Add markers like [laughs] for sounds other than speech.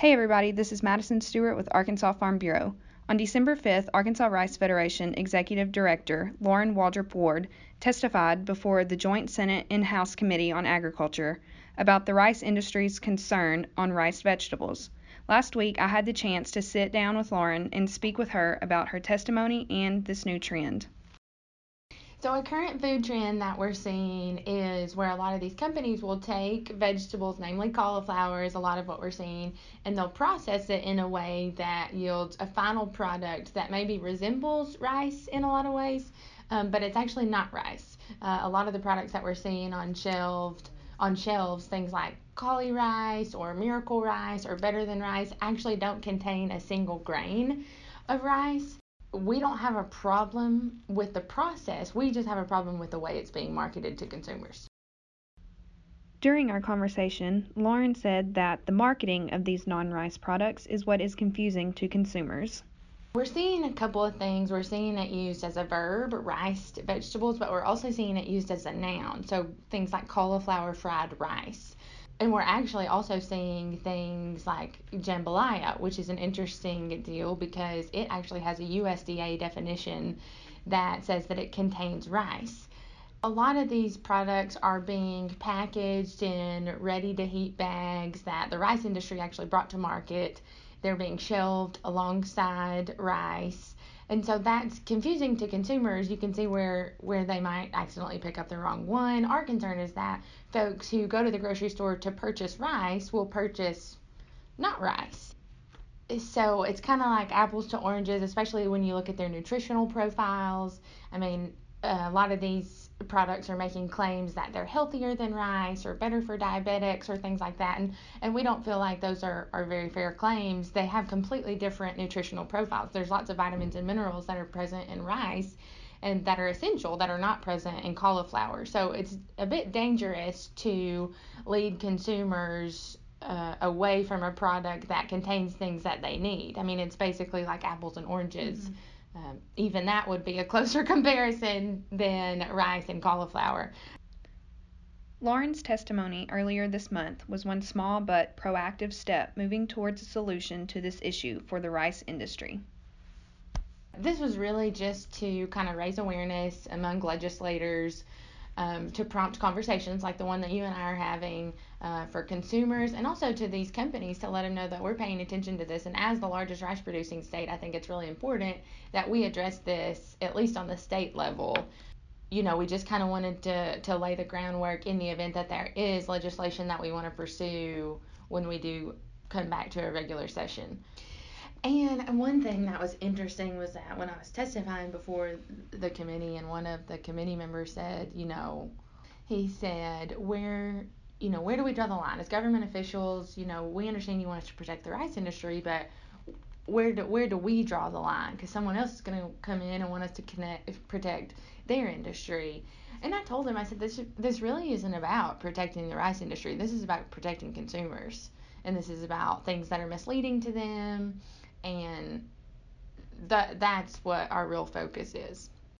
Hey everybody, this is Madison Stewart with Arkansas Farm Bureau. On December 5th, Arkansas Rice Federation Executive Director Lauren Waldrip Ward testified before the Joint Senate and House Committee on Agriculture about the rice industry's concern on rice vegetables. Last week, I had the chance to sit down with Lauren and speak with her about her testimony and this new trend. So, a current food trend that we're seeing is where a lot of these companies will take vegetables, namely cauliflower, is a lot of what we're seeing, and they'll process it in a way that yields a final product that maybe resembles rice in a lot of ways, um, but it's actually not rice. Uh, a lot of the products that we're seeing on shelved on shelves, things like cauli rice or miracle rice or better than rice, actually don't contain a single grain of rice we don't have a problem with the process. We just have a problem with the way it's being marketed to consumers. During our conversation, Lauren said that the marketing of these non rice products is what is confusing to consumers. We're seeing a couple of things. We're seeing it used as a verb, rice vegetables, but we're also seeing it used as a noun. So things like cauliflower fried rice and we're actually also seeing things like jambalaya, which is an interesting deal because it actually has a USDA definition that says that it contains rice. A lot of these products are being packaged in ready to heat bags that the rice industry actually brought to market. They're being shelved alongside rice and so that's confusing to consumers. You can see where where they might accidentally pick up the wrong one. Our concern is that folks who go to the grocery store to purchase rice will purchase not rice. So it's kind of like apples to oranges, especially when you look at their nutritional profiles. I mean, a lot of these products are making claims that they're healthier than rice or better for diabetics or things like that. And, and we don't feel like those are, are very fair claims. They have completely different nutritional profiles. There's lots of vitamins and minerals that are present in rice and that are essential that are not present in cauliflower. So it's a bit dangerous to lead consumers uh, away from a product that contains things that they need. I mean, it's basically like apples and oranges. Mm-hmm um, even that would be a closer [laughs] comparison than rice and cauliflower. Lauren's testimony earlier this month was one small but proactive step moving towards a solution to this issue for the rice industry. This was really just to kind of raise awareness among legislators um, to prompt conversations like the one that you and I are having uh, for consumers and also to these companies to let them know that we're paying attention to this. And as the largest rice producing state, I think it's really important that we address this at least on the state level. You know, we just kind of wanted to, to lay the groundwork in the event that there is legislation that we want to pursue when we do come back to a regular session. And one thing that was interesting was that when I was testifying before the committee, and one of the committee members said, you know, he said, where, you know, where do we draw the line? As government officials, you know, we understand you want us to protect the rice industry, but where do where do we draw the line? Because someone else is going to come in and want us to connect protect their industry. And I told him, I said, this this really isn't about protecting the rice industry. This is about protecting consumers, and this is about things that are misleading to them and that that's what our real focus is.